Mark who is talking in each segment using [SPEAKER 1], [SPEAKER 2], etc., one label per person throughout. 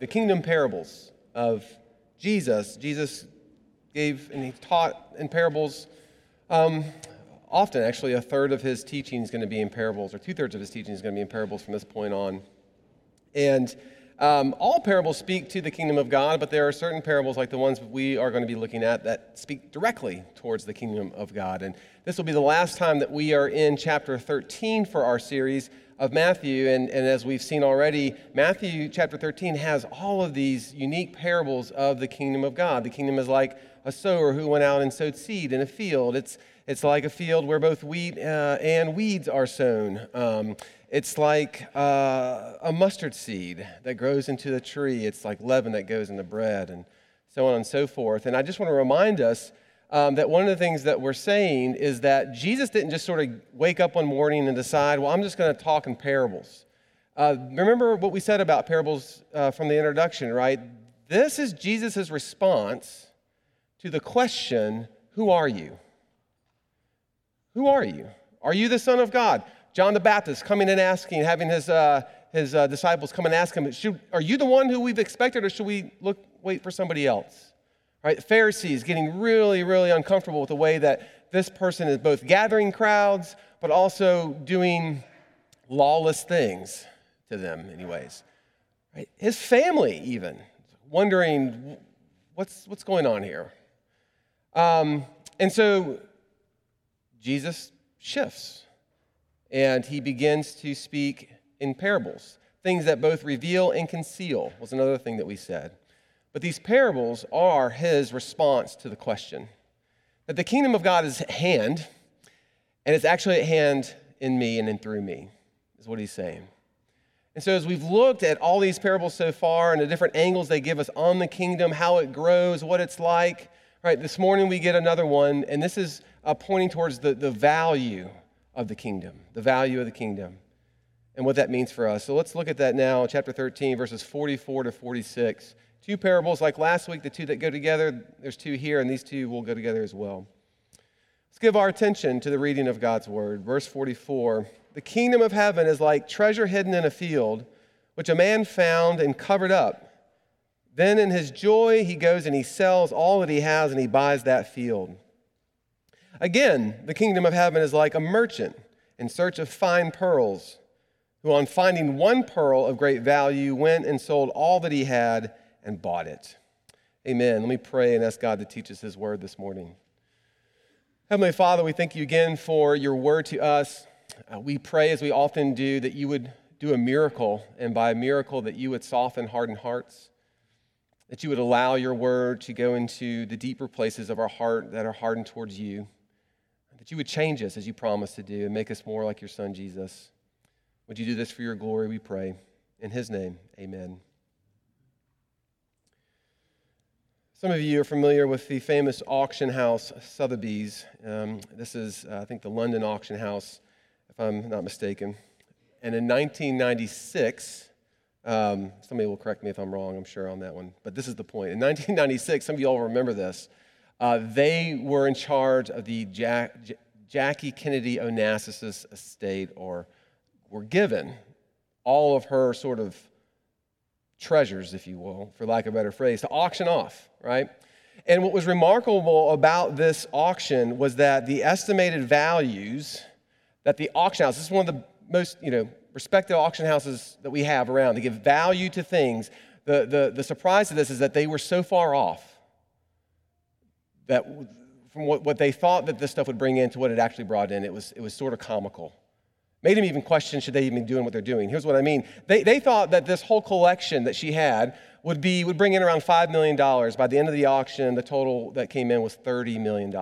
[SPEAKER 1] the kingdom parables of Jesus. Jesus gave and he taught in parables. Um, often, actually, a third of his teaching is going to be in parables, or two thirds of his teaching is going to be in parables from this point on. And um, all parables speak to the kingdom of God, but there are certain parables, like the ones we are going to be looking at, that speak directly towards the kingdom of God. And this will be the last time that we are in chapter 13 for our series of Matthew. And, and as we've seen already, Matthew chapter 13 has all of these unique parables of the kingdom of God. The kingdom is like a sower who went out and sowed seed in a field. It's, it's like a field where both wheat uh, and weeds are sown. Um, it's like uh, a mustard seed that grows into the tree. It's like leaven that goes in the bread, and so on and so forth. And I just want to remind us um, that one of the things that we're saying is that Jesus didn't just sort of wake up one morning and decide, well, I'm just going to talk in parables. Uh, remember what we said about parables uh, from the introduction, right? This is Jesus' response to the question, Who are you? Who are you? Are you the Son of God? John the Baptist coming and asking, having his, uh, his uh, disciples come and ask him, Are you the one who we've expected, or should we look, wait for somebody else? Right? Pharisees getting really, really uncomfortable with the way that this person is both gathering crowds, but also doing lawless things to them, anyways. Right? His family, even, wondering what's, what's going on here. Um, and so Jesus shifts and he begins to speak in parables. Things that both reveal and conceal was another thing that we said. But these parables are his response to the question that the kingdom of God is at hand, and it's actually at hand in me and in through me, is what he's saying. And so, as we've looked at all these parables so far and the different angles they give us on the kingdom, how it grows, what it's like, right, this morning we get another one, and this is uh, pointing towards the, the value of the kingdom, the value of the kingdom, and what that means for us. So let's look at that now, chapter 13, verses 44 to 46. Two parables, like last week, the two that go together, there's two here, and these two will go together as well. Let's give our attention to the reading of God's word. Verse 44 The kingdom of heaven is like treasure hidden in a field, which a man found and covered up. Then in his joy, he goes and he sells all that he has and he buys that field. Again, the kingdom of heaven is like a merchant in search of fine pearls, who, on finding one pearl of great value, went and sold all that he had and bought it. Amen. Let me pray and ask God to teach us his word this morning. Heavenly Father, we thank you again for your word to us. Uh, we pray, as we often do, that you would do a miracle, and by a miracle, that you would soften hardened hearts, that you would allow your word to go into the deeper places of our heart that are hardened towards you that you would change us as you promised to do and make us more like your son, Jesus. Would you do this for your glory, we pray. In his name, amen. Some of you are familiar with the famous auction house Sotheby's. Um, this is, uh, I think, the London auction house, if I'm not mistaken. And in 1996, um, somebody will correct me if I'm wrong, I'm sure, on that one. But this is the point. In 1996, some of you all remember this. Uh, they were in charge of the Jack, Jackie Kennedy Onassis estate, or were given all of her sort of treasures, if you will, for lack of a better phrase, to auction off, right? And what was remarkable about this auction was that the estimated values that the auction house, this is one of the most, you know, respected auction houses that we have around. They give value to things. The, the, the surprise of this is that they were so far off that from what, what they thought that this stuff would bring in to what it actually brought in, it was, it was sort of comical. Made them even question should they even be doing what they're doing. Here's what I mean. They, they thought that this whole collection that she had would, be, would bring in around $5 million. By the end of the auction, the total that came in was $30 million.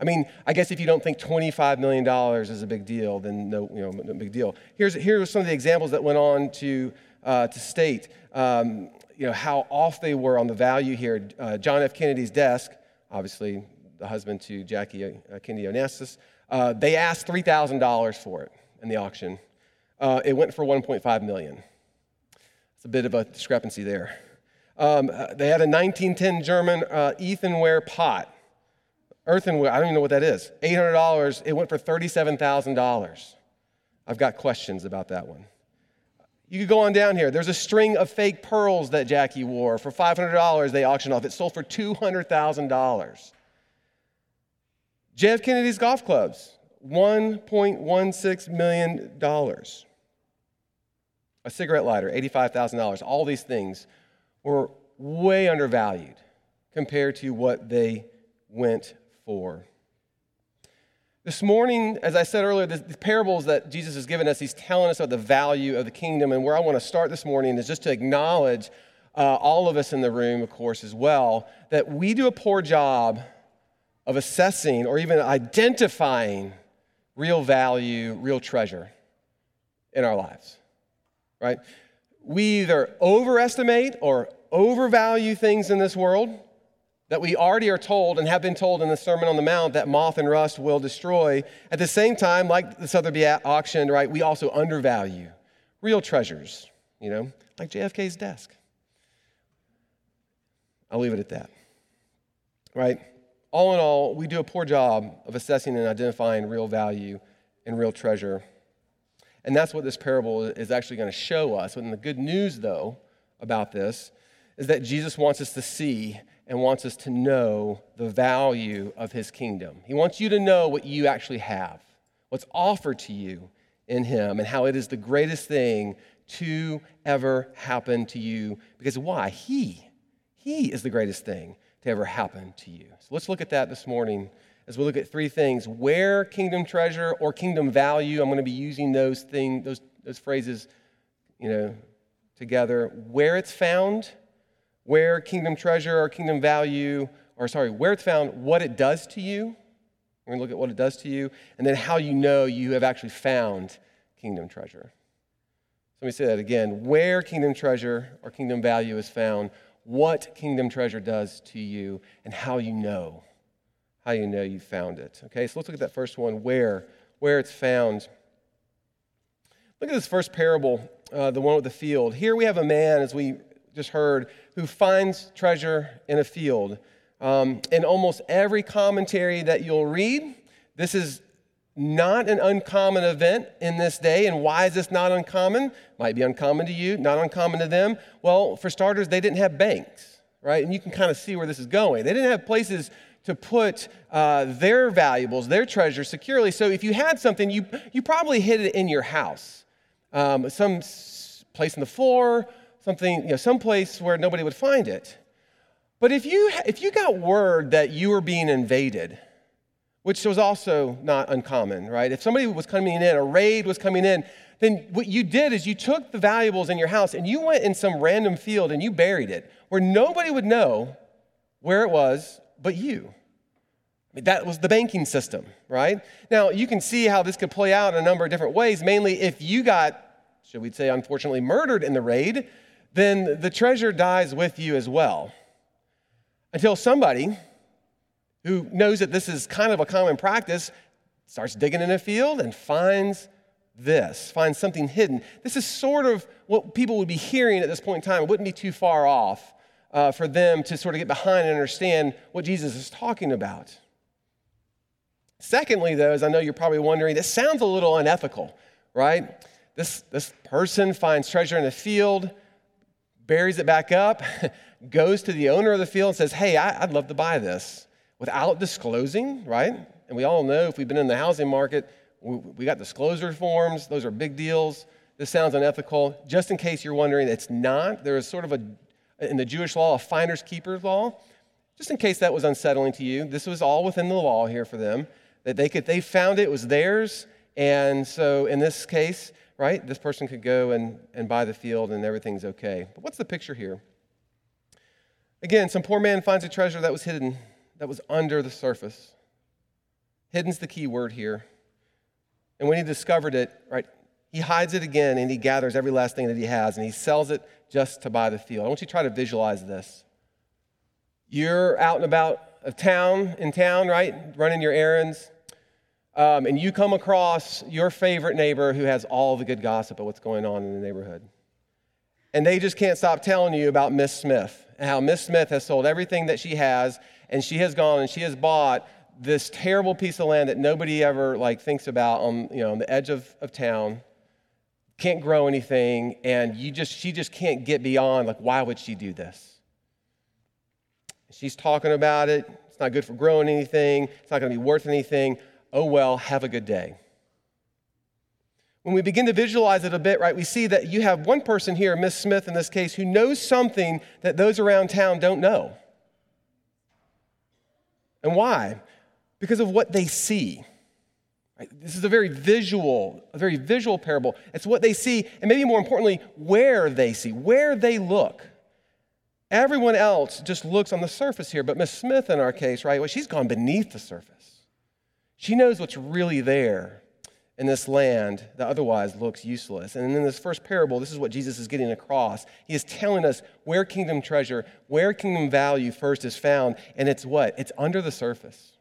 [SPEAKER 1] I mean, I guess if you don't think $25 million is a big deal, then no, you know, no big deal. Here's, here are some of the examples that went on to, uh, to state um, you know, how off they were on the value here. Uh, John F. Kennedy's desk obviously the husband to Jackie uh, Kennedy Onassis, uh, they asked $3,000 for it in the auction. Uh, it went for 1.5 million. It's a bit of a discrepancy there. Um, uh, they had a 1910 German uh, earthenware pot. Earthenware, I don't even know what that is. $800, it went for $37,000. I've got questions about that one. You could go on down here. There's a string of fake pearls that Jackie wore. For $500, they auctioned off. It sold for $200,000. JF Kennedy's golf clubs, $1.16 million. A cigarette lighter, $85,000. All these things were way undervalued compared to what they went for. This morning, as I said earlier, the, the, parables that Jesus has given us, he's telling us about the value of the kingdom. And where I want to start this morning is just to acknowledge uh, all of us in the room, of course, as well, that we do a poor job of assessing or even identifying real value, real treasure in our lives, right? We either overestimate or overvalue things in this world that we already are told and have been told in the Sermon on the Mount that moth and rust will destroy. At the same time, like the Sotheby's auction, right, we also undervalue real treasures, you know, like JFK's desk. I'll leave it at that. Right? All in all, we do a poor job of assessing and identifying real value and real treasure. And that's what this parable is actually going to show us. And the good news, though, about this is that Jesus wants us to see and wants us to know the value of his kingdom. He wants you to know what you actually have, what's offered to you in him, and how it is the greatest thing to ever happen to you. Because why? He, he is the greatest thing to ever happen to you. So let's look at that this morning as we look at three things where kingdom treasure or kingdom value, I'm going to be using those things, those, those phrases, you know, together, where it's found where kingdom treasure or kingdom value, or sorry, where it's found, what it does to you. We're going to look at what it does to you, and then how you know you have actually found kingdom treasure. So let me say that again. Where kingdom treasure or kingdom value is found, what kingdom treasure does to you, and how you know. How you know you found it. Okay, so let's look at that first one where, where it's found. Look at this first parable, uh, the one with the field. Here we have a man, as we just heard, who finds treasure in a field. Um, in almost every commentary that you'll read, this is not an uncommon event in this day. And why is this not uncommon? Might be uncommon to you, not uncommon to them. Well, for starters, they didn't have banks, right? And you can kind of see where this is going. They didn't have places to put uh, their valuables, their treasure securely. So if you had something, you, you probably hid it in your house, um, some place in the floor, something, you know, someplace where nobody would find it. But if you, if you got word that you were being invaded, which was also not uncommon, right? If somebody was coming in, a raid was coming in, then what you did is you took the valuables in your house and you went in some random field and you buried it where nobody would know where it was but you. I mean, that was the banking system, right? Now, you can see how this could play out in a number of different ways, mainly if you got, should we say, unfortunately, murdered in the raid, then the treasure dies with you as well. Until somebody who knows that this is kind of a common practice starts digging in a field and finds this, finds something hidden. This is sort of what people would be hearing at this point in time. It wouldn't be too far off uh, for them to sort of get behind and understand what Jesus is talking about. Secondly, though, as I know you're probably wondering, this sounds a little unethical, right? This, this person finds treasure in a field buries it back up, goes to the owner of the field and says, Hey, I, would love to buy this without disclosing, right? And we all know if we've been in the housing market, we, got disclosure forms, those are big deals. This sounds unethical. Just in case you're wondering, it's not. There is sort of a, in the Jewish law, a finder's keeper's law. Just in case that was unsettling to you, this was all within the law here for them. That they could, they found it was theirs. And so in this case, right? This person could go and, and buy the field and everything's okay. But what's the picture here? Again, some poor man finds a treasure that was hidden, that was under the surface. Hidden's the key word here. And when he discovered it, right, he hides it again and he gathers every last thing that he has and he sells it just to buy the field. I want you to try to visualize this. You're out and about of town, in town, right? Running your errands um, and you come across your favorite neighbor who has all the good gossip of what's going on in the neighborhood. And they just can't stop telling you about Miss Smith and how Miss Smith has sold everything that she has, and she has gone and she has bought this terrible piece of land that nobody ever like thinks about on, you know, on the edge of, of town. can't grow anything, and you just, she just can't get beyond, like, why would she do this? She's talking about it. It's not good for growing anything. It's not going to be worth anything. Oh, well, have a good day. When we begin to visualize it a bit, right, we see that you have one person here, Miss Smith in this case, who knows something that those around town don't know. And why? Because of what they see. Right? This is a very visual, a very visual parable. It's what they see, and maybe more importantly, where they see, where they look. Everyone else just looks on the surface here, but Miss Smith, in our case, right, well, she's gone beneath the surface. She knows what's really there in this land that otherwise looks useless. And in this first parable, this is what Jesus is getting across. He is telling us where kingdom treasure, where kingdom value first is found, and it's what? It's under the surface,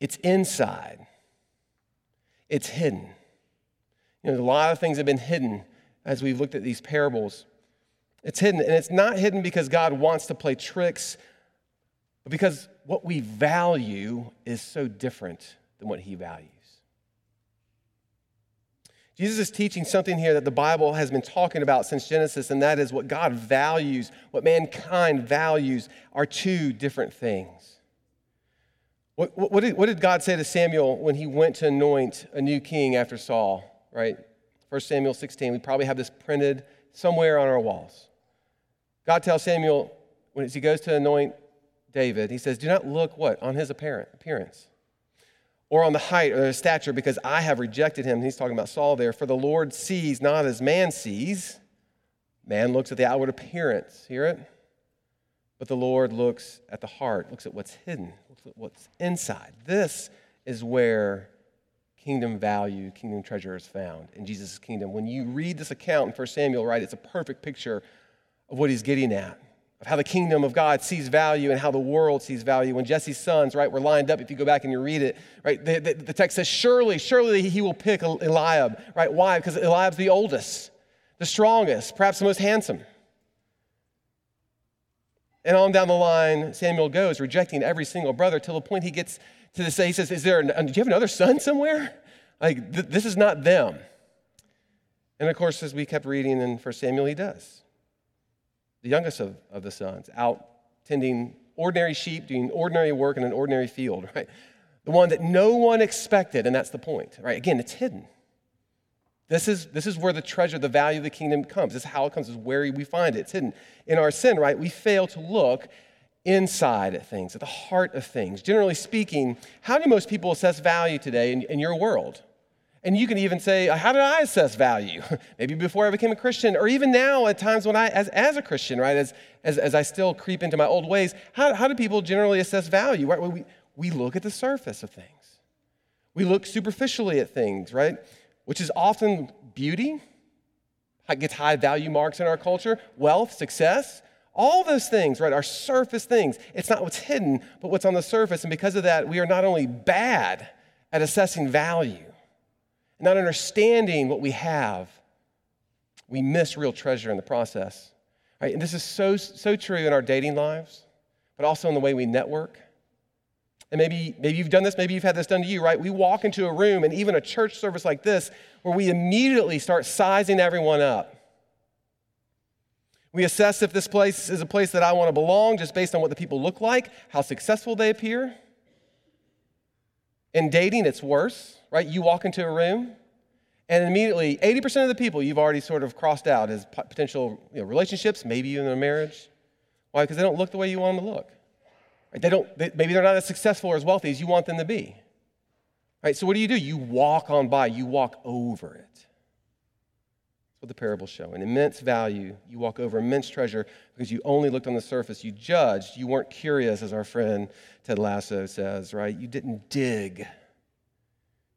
[SPEAKER 1] it's inside, it's hidden. You know, a lot of things have been hidden as we've looked at these parables. It's hidden, and it's not hidden because God wants to play tricks, because what we value is so different than what He values. Jesus is teaching something here that the Bible has been talking about since Genesis, and that is what God values, what mankind values, are two different things. What, what, did, what did God say to Samuel when he went to anoint a new king after Saul, right? 1 Samuel 16. We probably have this printed somewhere on our walls. God tells Samuel, when he goes to anoint David, he says, Do not look what? On his appearance or on the height or the stature, because I have rejected him. He's talking about Saul there. For the Lord sees not as man sees. Man looks at the outward appearance, hear it? But the Lord looks at the heart, looks at what's hidden, looks at what's inside. This is where kingdom value, kingdom treasure is found in Jesus' kingdom. When you read this account in 1 Samuel, right, it's a perfect picture of what he's getting at of how the kingdom of God sees value and how the world sees value. When Jesse's sons, right, were lined up, if you go back and you read it, right, the, the, the text says, Surely, surely he will pick Eliab, right? Why? Because Eliab's the oldest, the strongest, perhaps the most handsome. And on down the line, Samuel goes, rejecting every single brother till the point he gets to the say, he says, Is there, an, do you have another son somewhere? Like, th- this is not them. And of course, as we kept reading in 1 Samuel, he does the youngest of, of the sons, out tending ordinary sheep, doing ordinary work in an ordinary field, right? The one that no one expected, and that's the point, right? Again, it's hidden. This is, this is where the treasure, the value of the kingdom comes. This is how it comes, this is where we find it. It's hidden. In our sin, right, we fail to look inside at things, at the heart of things. Generally speaking, how do most people assess value today in, in your world? And you can even say, how did I assess value? Maybe before I became a Christian, or even now at times when I, as, as a Christian, right, as, as, as I still creep into my old ways, how, how do people generally assess value? Right? We, we look at the surface of things. We look superficially at things, right? Which is often beauty, gets high value marks in our culture, wealth, success, all those things, right, are surface things. It's not what's hidden, but what's on the surface. And because of that, we are not only bad at assessing value, not understanding what we have, we miss real treasure in the process. Right? And this is so, so true in our dating lives, but also in the way we network. And maybe, maybe you've done this, maybe you've had this done to you, right? We walk into a room and even a church service like this where we immediately start sizing everyone up. We assess if this place is a place that I want to belong just based on what the people look like, how successful they appear. In dating, it's worse, right? You walk into a room, and immediately 80% of the people you've already sort of crossed out as potential you know, relationships, maybe even a marriage. Why? Because they don't look the way you want them to look. Right? They don't, they, maybe they're not as successful or as wealthy as you want them to be. Right? So what do you do? You walk on by, you walk over it. That's what the parable's An Immense value. You walk over immense treasure because you only looked on the surface. You judged. You weren't curious, as our friend Ted Lasso says, right? You didn't dig. You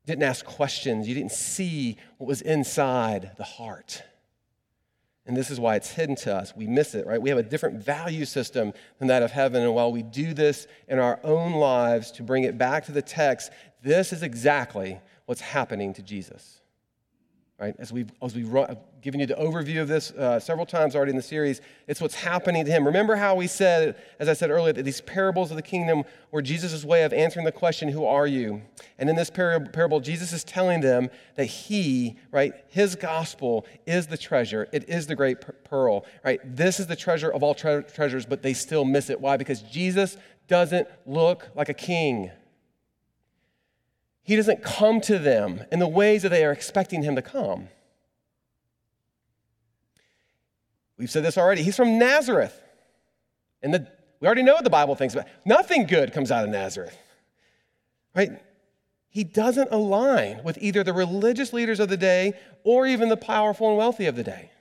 [SPEAKER 1] didn't ask questions. You didn't see what was inside the heart. And this is why it's hidden to us. We miss it, right? We have a different value system than that of heaven. And while we do this in our own lives to bring it back to the text, this is exactly what's happening to Jesus right? As we, as we given you the overview of this uh, several times already in the series. It's what's happening to him. Remember how we said, as I said earlier, that these parables of the kingdom were Jesus' way of answering the question, Who are you? And in this parable, Jesus is telling them that he, right, his gospel is the treasure. It is the great pearl, right? This is the treasure of all tre- treasures, but they still miss it. Why? Because Jesus doesn't look like a king. He doesn't come to them in the ways that they are expecting him to come. We've said this already. He's from Nazareth. And the, we already know what the Bible thinks about. Nothing good comes out of Nazareth. Right? He doesn't align with either the religious leaders of the day or even the powerful and wealthy of the day.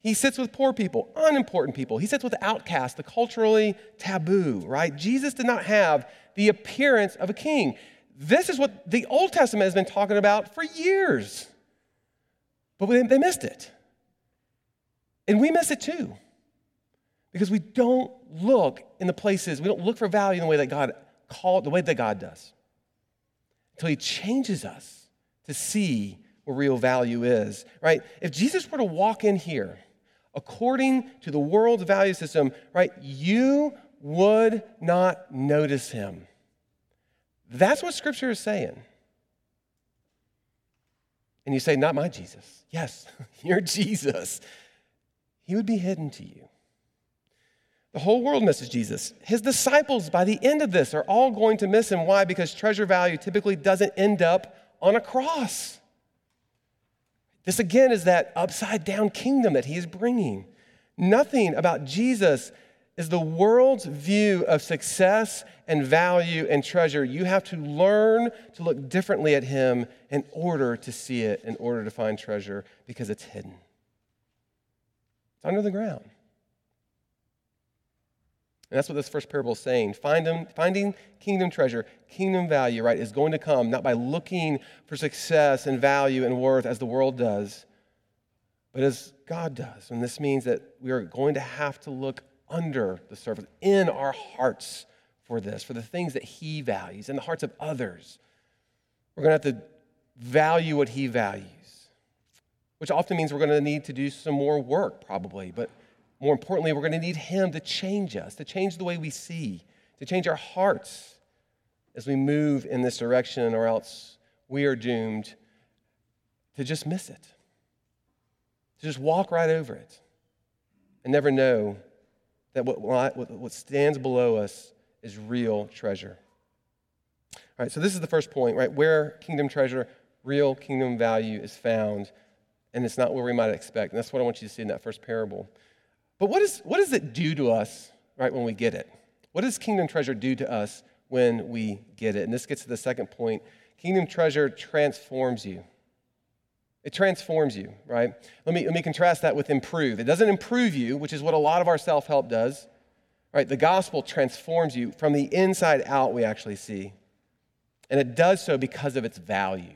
[SPEAKER 1] He sits with poor people, unimportant people. He sits with outcasts, the culturally taboo, right? Jesus did not have the appearance of a king. This is what the Old Testament has been talking about for years. But they missed it. And we miss it too. Because we don't look in the places, we don't look for value in the way that God called, the way that God does. Until He changes us to see where real value is, right? If Jesus were to walk in here according to the world's value system, right, you would not notice Him. That's what Scripture is saying. And you say, Not my Jesus. Yes, your Jesus. He would be hidden to you. The whole world misses Jesus. His disciples, by the end of this, are all going to miss him. Why? Because treasure value typically doesn't end up on a cross. This again is that upside down kingdom that he is bringing. Nothing about Jesus is the world's view of success and value and treasure. You have to learn to look differently at Him in order to see it, in order to find treasure, because it's hidden. It's under the ground. And that's what this first parable is saying. Finding kingdom treasure, kingdom value, right, is going to come not by looking for success and value and worth as the world does, but as God does. And this means that we are going to have to look under the surface, in our hearts for this, for the things that He values, in the hearts of others. We're going to have to value what He values, which often means we're going to need to do some more work, probably. But more importantly, we're going to need Him to change us, to change the way we see, to change our hearts as we move in this direction, or else we are doomed to just miss it, to just walk right over it and never know that what, what stands below us is real treasure. All right, so this is the first point, right? Where kingdom treasure, real kingdom value is found, and it's not where we might expect. And that's what I want you to see in that first parable. But what, is, what does it do to us, right, when we get it? What does kingdom treasure do to us when we get it? And this gets to the second point. Kingdom treasure transforms you. It transforms you, right? Let me, let me contrast that with improve. It doesn't improve you, which is what a lot of our self help does, right? The gospel transforms you from the inside out, we actually see. And it does so because of its value.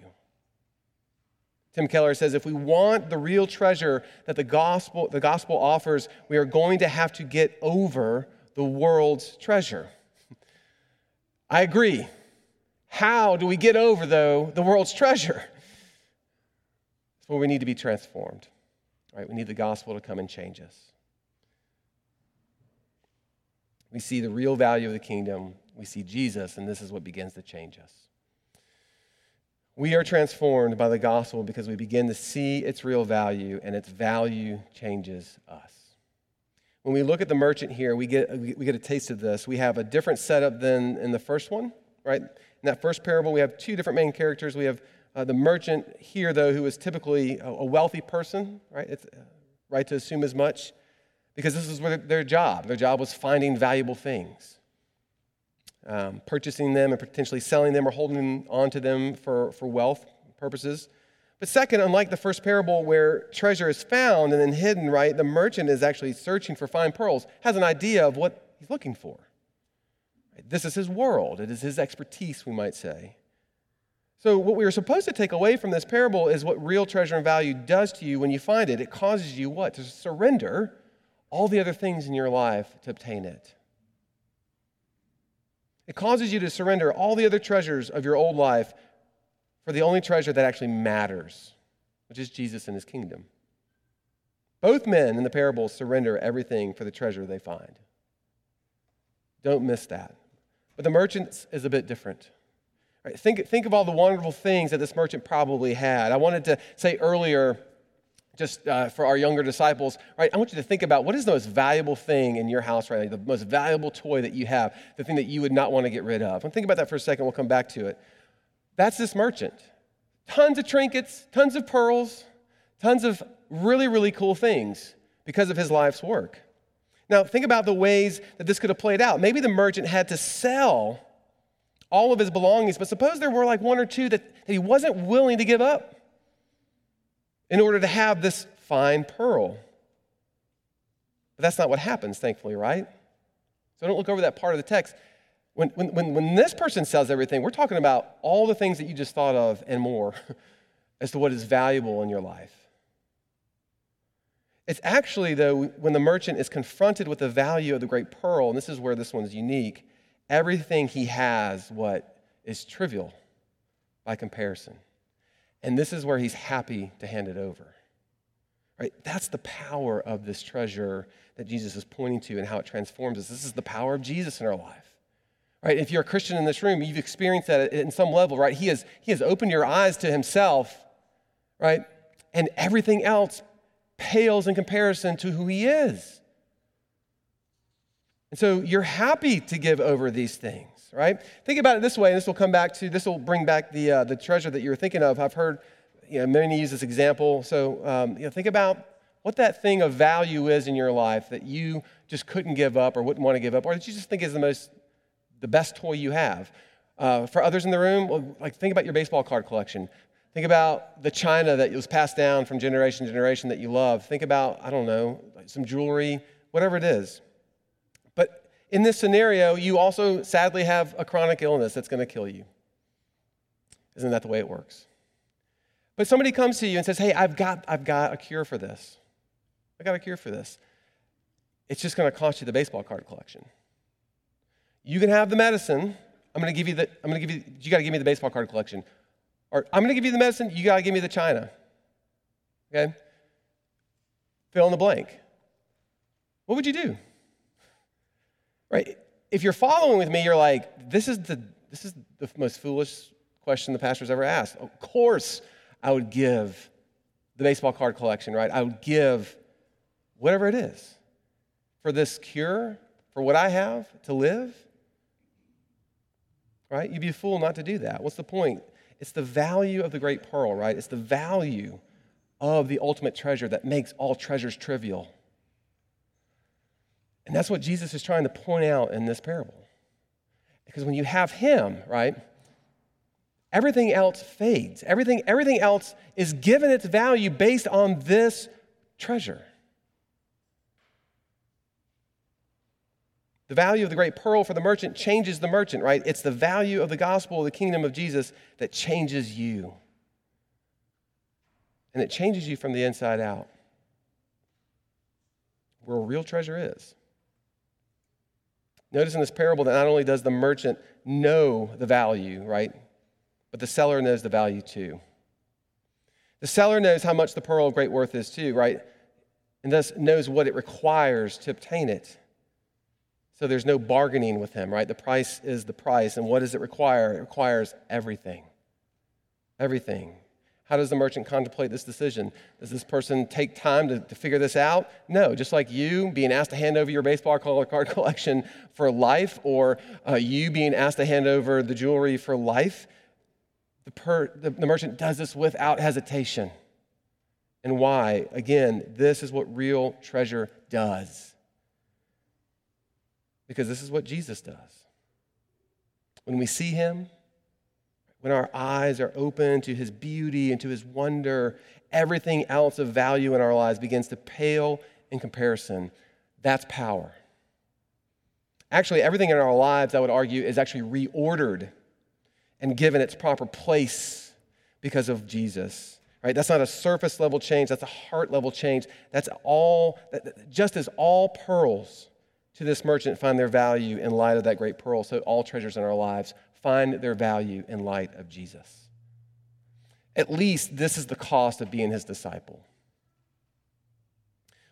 [SPEAKER 1] Tim Keller says if we want the real treasure that the gospel, the gospel offers, we are going to have to get over the world's treasure. I agree. How do we get over, though, the world's treasure? It's where we need to be transformed. Right? We need the gospel to come and change us. We see the real value of the kingdom. We see Jesus, and this is what begins to change us. We are transformed by the gospel because we begin to see its real value, and its value changes us. When we look at the merchant here, we get, we get a taste of this. We have a different setup than in the first one, right? In that first parable, we have two different main characters. We have uh, the merchant here, though, who is typically a, a wealthy person, right? It's uh, right to assume as much, because this is their, their job. Their job was finding valuable things, um, purchasing them and potentially selling them or holding on to them for, for wealth purposes. But second, unlike the first parable where treasure is found and then hidden, right, the merchant is actually searching for fine pearls, has an idea of what he's looking for. This is his world, it is his expertise, we might say. So, what we are supposed to take away from this parable is what real treasure and value does to you when you find it. It causes you what? To surrender all the other things in your life to obtain it. It causes you to surrender all the other treasures of your old life for the only treasure that actually matters, which is Jesus and his kingdom. Both men in the parables surrender everything for the treasure they find. Don't miss that. But the merchant is a bit different. Right, think, think of all the wonderful things that this merchant probably had. I wanted to say earlier, just uh, for our younger disciples, right, I want you to think about what is the most valuable thing in your house right now, the most valuable toy that you have, the thing that you would not want to get rid of. And think about that for a second, we'll come back to it. That's this merchant. Tons of trinkets, tons of pearls, tons of really, really cool things because of his life's work. Now, think about the ways that this could have played out. Maybe the merchant had to sell all of his belongings, but suppose there were like one or two that, that he wasn't willing to give up in order to have this fine pearl. But that's not what happens, thankfully, right? So don't look over that part of the text. When, when, when, when this person sells everything, we're talking about all the things that you just thought of and more as to what is valuable in your life. It's actually, though, when the merchant is confronted with the value of the great pearl, and this is where this one's unique, everything he has, what is trivial by comparison. And this is where he's happy to hand it over. Right? That's the power of this treasure that Jesus is pointing to and how it transforms us. This is the power of Jesus in our life. Right? If you're a Christian in this room, you've experienced that in some level, right? He has, he has opened your eyes to himself, right? And everything else pales in comparison to who he is. And so you're happy to give over these things, right? Think about it this way, and this will come back to, this will bring back the, uh, the treasure that you're thinking of. I've heard you know, many use this example. So um, you know, think about what that thing of value is in your life that you just couldn't give up or wouldn't want to give up, or that you just think is the most, the best toy you have. Uh, for others in the room, like think about your baseball card collection. Think about the china that was passed down from generation to generation that you love. Think about, I don't know, some jewelry, whatever it is. In this scenario, you also sadly have a chronic illness that's going to kill you. Isn't that the way it works? But somebody comes to you and says, Hey, I've got, I've got a cure for this. I got a cure for this. It's just going to cost you the baseball card collection. You can have the medicine. I'm going to give you the, I'm going to give you, you got to give me the baseball card collection. Or I'm going to give you the medicine. You got to give me the china. Okay? Fill in the blank. What would you do? Right? If you're following with me, you're like, this is the, this is the most foolish question the pastor's ever asked. Of course, I would give the baseball card collection, right? I would give whatever it is for this cure, for what I have to live. Right? You'd be a fool not to do that. What's the point? It's the value of the great pearl, right? It's the value of the ultimate treasure that makes all treasures trivial. And that's what Jesus is trying to point out in this parable. Because when you have Him, right, everything else fades. Everything, everything else is given its value based on this treasure. The value of the great pearl for the merchant changes the merchant, right? It's the value of the gospel of the kingdom of Jesus that changes you. And it changes you from the inside out. Where a real treasure is. Notice in this parable that not only does the merchant know the value, right? But the seller knows the value too. The seller knows how much the pearl of great worth is too, right? And thus knows what it requires to obtain it. So there's no bargaining with him, right? The price is the price. And what does it require? It requires everything. Everything. How does the merchant contemplate this decision? Does this person take time to, to figure this out? No, just like you being asked to hand over your baseball card collection for life, or uh, you being asked to hand over the jewelry for life, the, per, the, the merchant does this without hesitation. And why? Again, this is what real treasure does. Because this is what Jesus does. When we see him, when our eyes are open to his beauty and to his wonder, everything else of value in our lives begins to pale in comparison. That's power. Actually, everything in our lives, I would argue, is actually reordered and given its proper place because of Jesus. Right? That's not a surface level change, that's a heart level change. That's all, just as all pearls to this merchant find their value in light of that great pearl, so all treasures in our lives find their value in light of Jesus. At least this is the cost of being his disciple.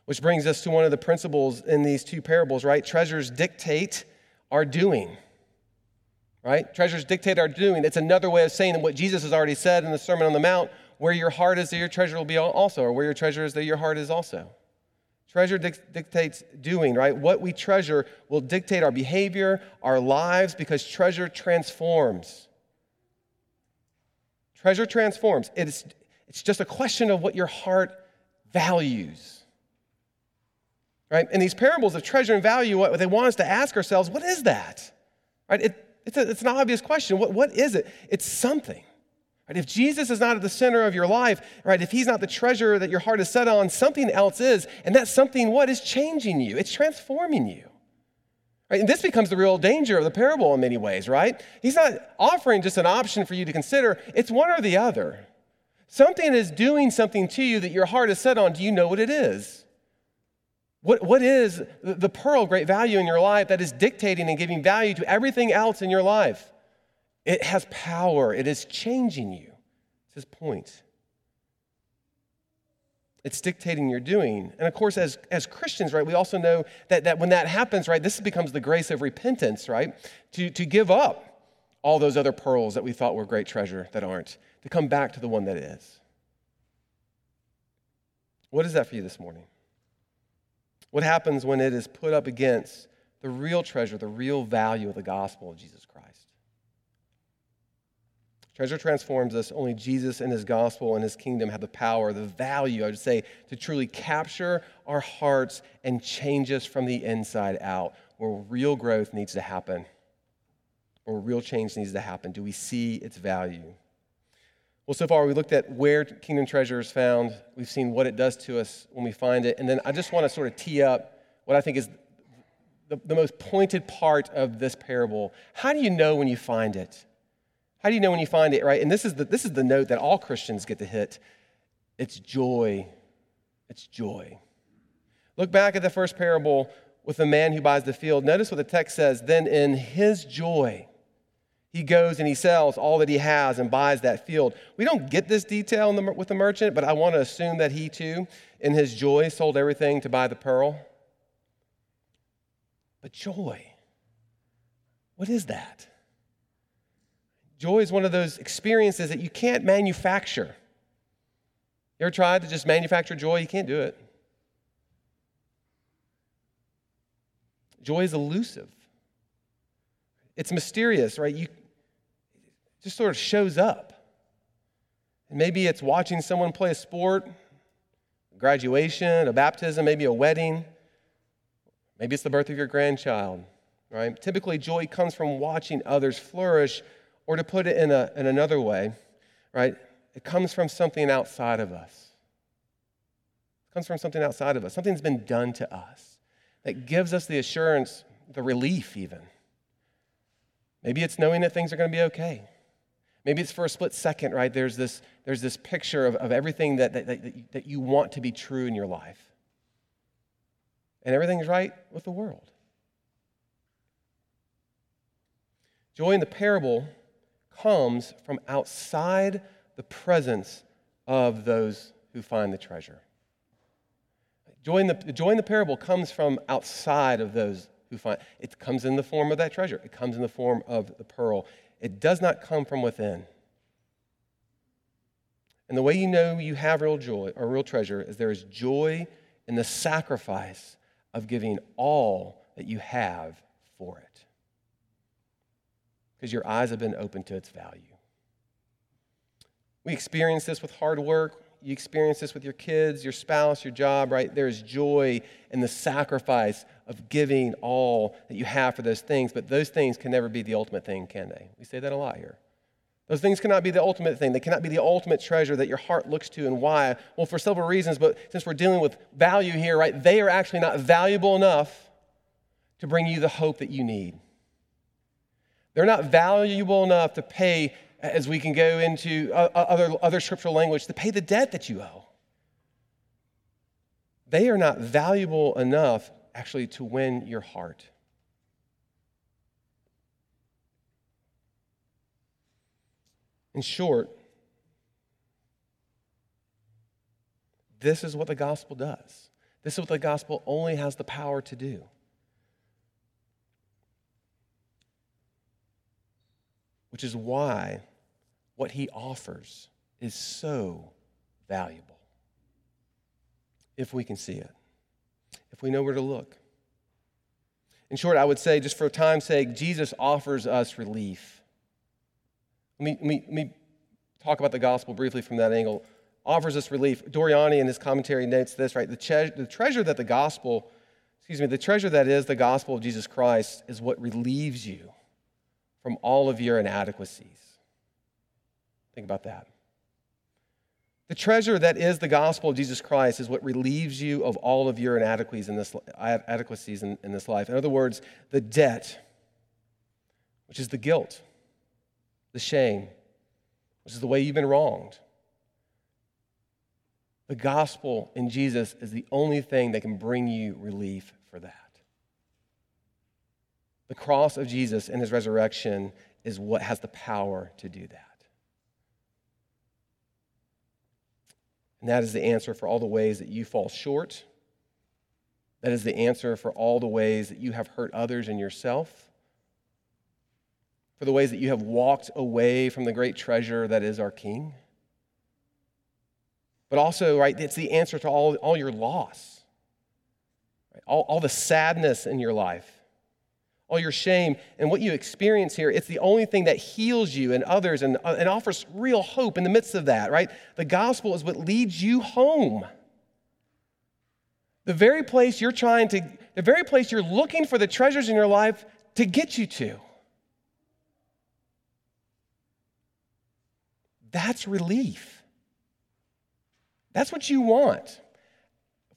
[SPEAKER 1] Which brings us to one of the principles in these two parables, right? Treasures dictate our doing, right? Treasures dictate our doing. It's another way of saying what Jesus has already said in the Sermon on the Mount where your heart is, there your treasure will be also, or where your treasure is, there your heart is also. Treasure dictates doing, right? What we treasure will dictate our behavior, our lives, because treasure transforms. Treasure transforms. It's, it's just a question of what your heart values. Right? In these parables of treasure and value, what they want us to ask ourselves, what is that? Right? It, it's, a, it's an obvious question. What, what is it? It's something. Right? If Jesus is not at the center of your life, right, if he's not the treasure that your heart is set on, something else is. And that something what is changing you? It's transforming you. Right? And this becomes the real danger of the parable in many ways, right? He's not offering just an option for you to consider, it's one or the other. Something is doing something to you that your heart is set on. Do you know what it is? What, what is the pearl, great value in your life that is dictating and giving value to everything else in your life? It has power, it is changing you. It's his point. It's dictating your doing. And of course, as, as Christians, right, we also know that, that when that happens, right, this becomes the grace of repentance, right? To, to give up all those other pearls that we thought were great treasure that aren't, to come back to the one that is. What is that for you this morning? What happens when it is put up against the real treasure, the real value of the gospel of Jesus Christ? Treasure transforms us. Only Jesus and his gospel and his kingdom have the power, the value, I would say, to truly capture our hearts and change us from the inside out, where real growth needs to happen, or real change needs to happen. Do we see its value? Well, so far we looked at where kingdom treasure is found. We've seen what it does to us when we find it. And then I just want to sort of tee up what I think is the, the most pointed part of this parable. How do you know when you find it? How do you know when you find it, right? And this is the, this is the note that all Christians get to hit it's joy. It's joy. Look back at the first parable with the man who buys the field. Notice what the text says. Then in his joy, he goes and he sells all that he has and buys that field. We don't get this detail the, with the merchant, but I want to assume that he too, in his joy, sold everything to buy the pearl. But joy, what is that? Joy is one of those experiences that you can't manufacture. You ever tried to just manufacture joy? You can't do it. Joy is elusive. It's mysterious, right? You just sort of shows up. And maybe it's watching someone play a sport, graduation, a baptism, maybe a wedding. Maybe it's the birth of your grandchild, right? Typically, joy comes from watching others flourish or to put it in, a, in another way, right? It comes from something outside of us. It comes from something outside of us. Something's been done to us that gives us the assurance, the relief, even. Maybe it's knowing that things are going to be okay. Maybe it's for a split second, right? There's this, there's this picture of, of everything that, that, that, that you want to be true in your life. And everything's right with the world. Joy in the parable comes from outside the presence of those who find the treasure. Joy in the, joy in the parable comes from outside of those who find it comes in the form of that treasure. It comes in the form of the pearl. It does not come from within. And the way you know you have real joy or real treasure is there is joy in the sacrifice of giving all that you have for it because your eyes have been opened to its value. We experience this with hard work. You experience this with your kids, your spouse, your job, right? There's joy in the sacrifice of giving all that you have for those things, but those things can never be the ultimate thing, can they? We say that a lot here. Those things cannot be the ultimate thing. They cannot be the ultimate treasure that your heart looks to. And why? Well, for several reasons, but since we're dealing with value here, right, they are actually not valuable enough to bring you the hope that you need. They're not valuable enough to pay, as we can go into other, other scriptural language, to pay the debt that you owe. They are not valuable enough, actually, to win your heart. In short, this is what the gospel does. This is what the gospel only has the power to do. Which is why what he offers is so valuable. If we can see it, if we know where to look. In short, I would say, just for time's sake, Jesus offers us relief. Let me, let me, let me talk about the gospel briefly from that angle. Offers us relief. Doriani in his commentary notes this, right? The, tre- the treasure that the gospel, excuse me, the treasure that is the gospel of Jesus Christ is what relieves you from all of your inadequacies. Think about that. The treasure that is the gospel of Jesus Christ is what relieves you of all of your inadequacies in this, inadequacies in, in this life. In other words, the debt, which is the guilt, the shame, which is the way you've been wronged. The gospel in Jesus is the only thing that can bring you relief for that. The cross of Jesus and his resurrection is what has the power to do that. And that is the answer for all the ways that you fall short. That is the answer for all the ways that you have hurt others and yourself. For the ways that you have walked away from the great treasure that is our King. But also, right, it's the answer to all, all your loss, right? all, all the sadness in your life all your shame and what you experience here, it's the only thing that heals you and others and, uh, and offers real hope in the midst of that, right? The gospel is what leads you home. The very place you're trying to, the very place you're looking for the treasures in your life to get you to. That's relief. That's what you want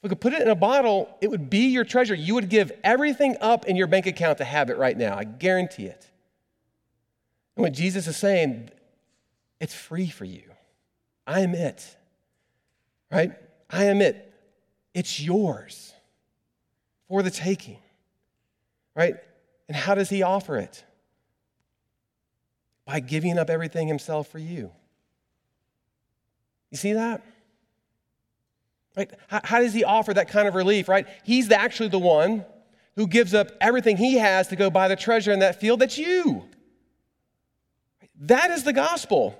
[SPEAKER 1] we could put it in a bottle, it would be your treasure. You would give everything up in your bank account to have it right now. I guarantee it. And what Jesus is saying, it's free for you. I am it. Right? I am it. It's yours for the taking. Right? And how does he offer it? By giving up everything himself for you. You see that? Right? How, how does he offer that kind of relief, right? He's actually the one who gives up everything he has to go buy the treasure in that field. That's you. That is the gospel,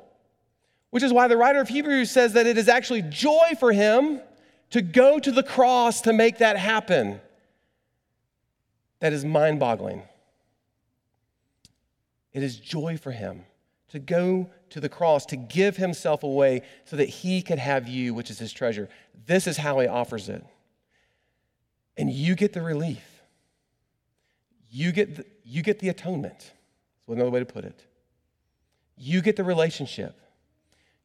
[SPEAKER 1] which is why the writer of Hebrews says that it is actually joy for him to go to the cross to make that happen. That is mind boggling. It is joy for him to go to the cross, to give himself away so that he could have you, which is his treasure. This is how he offers it. And you get the relief. You get the, you get the atonement. That's another way to put it. You get the relationship.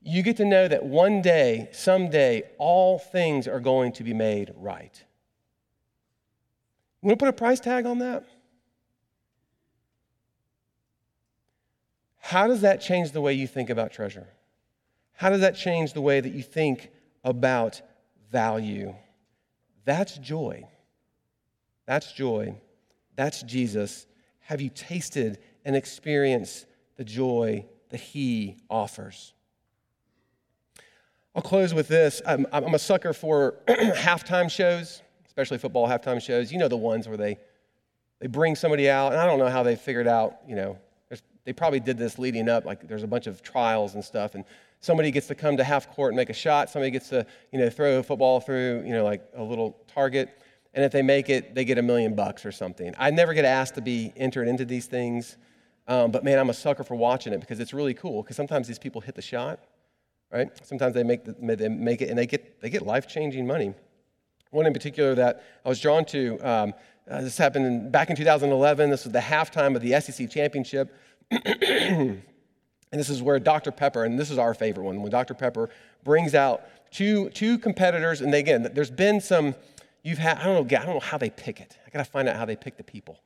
[SPEAKER 1] You get to know that one day, someday, all things are going to be made right. You want to put a price tag on that? How does that change the way you think about treasure? How does that change the way that you think about value? That's joy. That's joy. That's Jesus. Have you tasted and experienced the joy that he offers? I'll close with this. I'm, I'm a sucker for halftime shows, especially football halftime shows. You know the ones where they, they bring somebody out, and I don't know how they figured out, you know, they probably did this leading up, like there's a bunch of trials and stuff, and somebody gets to come to half court and make a shot. Somebody gets to, you know, throw a football through, you know, like a little target. And if they make it, they get a million bucks or something. I never get asked to be entered into these things. Um, but man, I'm a sucker for watching it because it's really cool. Because sometimes these people hit the shot, right? Sometimes they make, the, they make it and they get, they get life changing money. One in particular that I was drawn to, um, uh, this happened in, back in 2011. This was the halftime of the SEC championship. and this is where Dr. Pepper, and this is our favorite one, when Dr. Pepper brings out two, two competitors, and they, again, there's been some, you've had, I don't know, I don't know how they pick it. I gotta find out how they pick the people.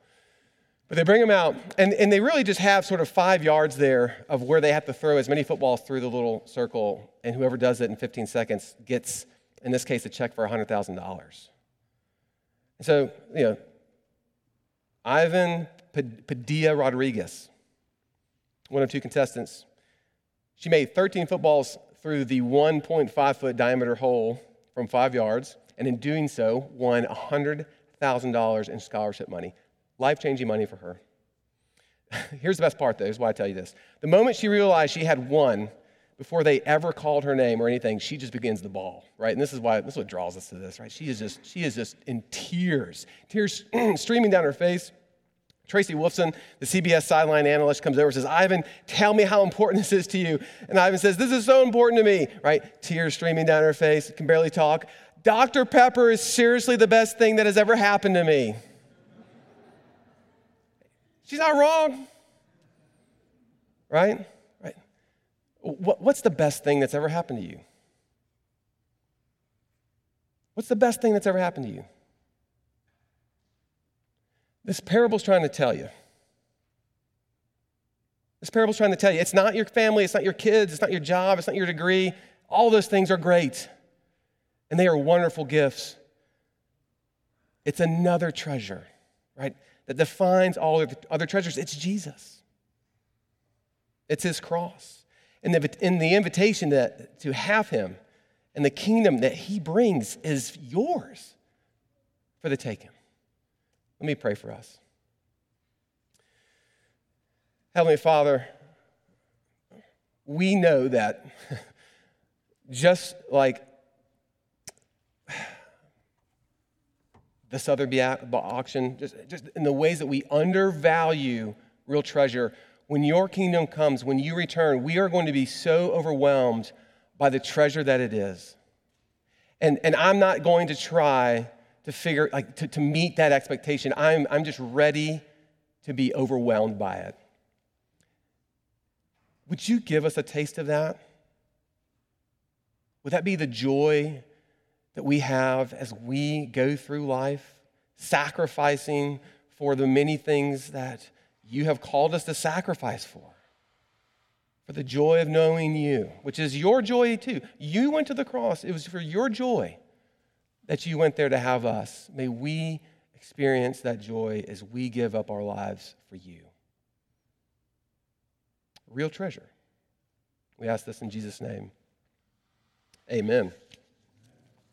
[SPEAKER 1] But they bring them out, and, and they really just have sort of five yards there of where they have to throw as many footballs through the little circle, and whoever does it in 15 seconds gets, in this case, a check for $100,000. And so, you know, Ivan Padilla Rodriguez, one of two contestants. She made 13 footballs through the 1.5 foot diameter hole from five yards. and in doing so, won $100,000 in scholarship money. Life changing money for her. Here's the best part, though. Here's why I tell you this. The moment she realized she had won, before they ever called her name or anything, she just begins the ball, right? And this is why this is what draws us to this, right? She is just she is just in tears, tears streaming down her face. Tracy Wolfson, the CBS sideline analyst, comes over and says, Ivan, tell me how important this is to you. And Ivan says, This is so important to me, right? Tears streaming down her face, can barely talk. Dr. Pepper is seriously the best thing that has ever happened to me. She's not wrong, right? Right? What's the best thing that's ever happened to you? What's the best thing that's ever happened to you? This parable's trying to tell you. This parable's trying to tell you it's not your family, it's not your kids, it's not your job, it's not your degree. All those things are great, and they are wonderful gifts. It's another treasure, right, that defines all other treasures. It's Jesus, it's his cross. And the, the invitation that, to have him and the kingdom that he brings is yours for the taking. Let me pray for us. Heavenly Father, we know that just like the Sotheby auction, just, just in the ways that we undervalue real treasure, when your kingdom comes, when you return, we are going to be so overwhelmed by the treasure that it is. And, and I'm not going to try to figure, like, to, to meet that expectation. I'm, I'm just ready to be overwhelmed by it. Would you give us a taste of that? Would that be the joy that we have as we go through life, sacrificing for the many things that you have called us to sacrifice for? For the joy of knowing you, which is your joy too. You went to the cross, it was for your joy that you went there to have us. May we experience that joy as we give up our lives for you. Real treasure. We ask this in Jesus' name. Amen.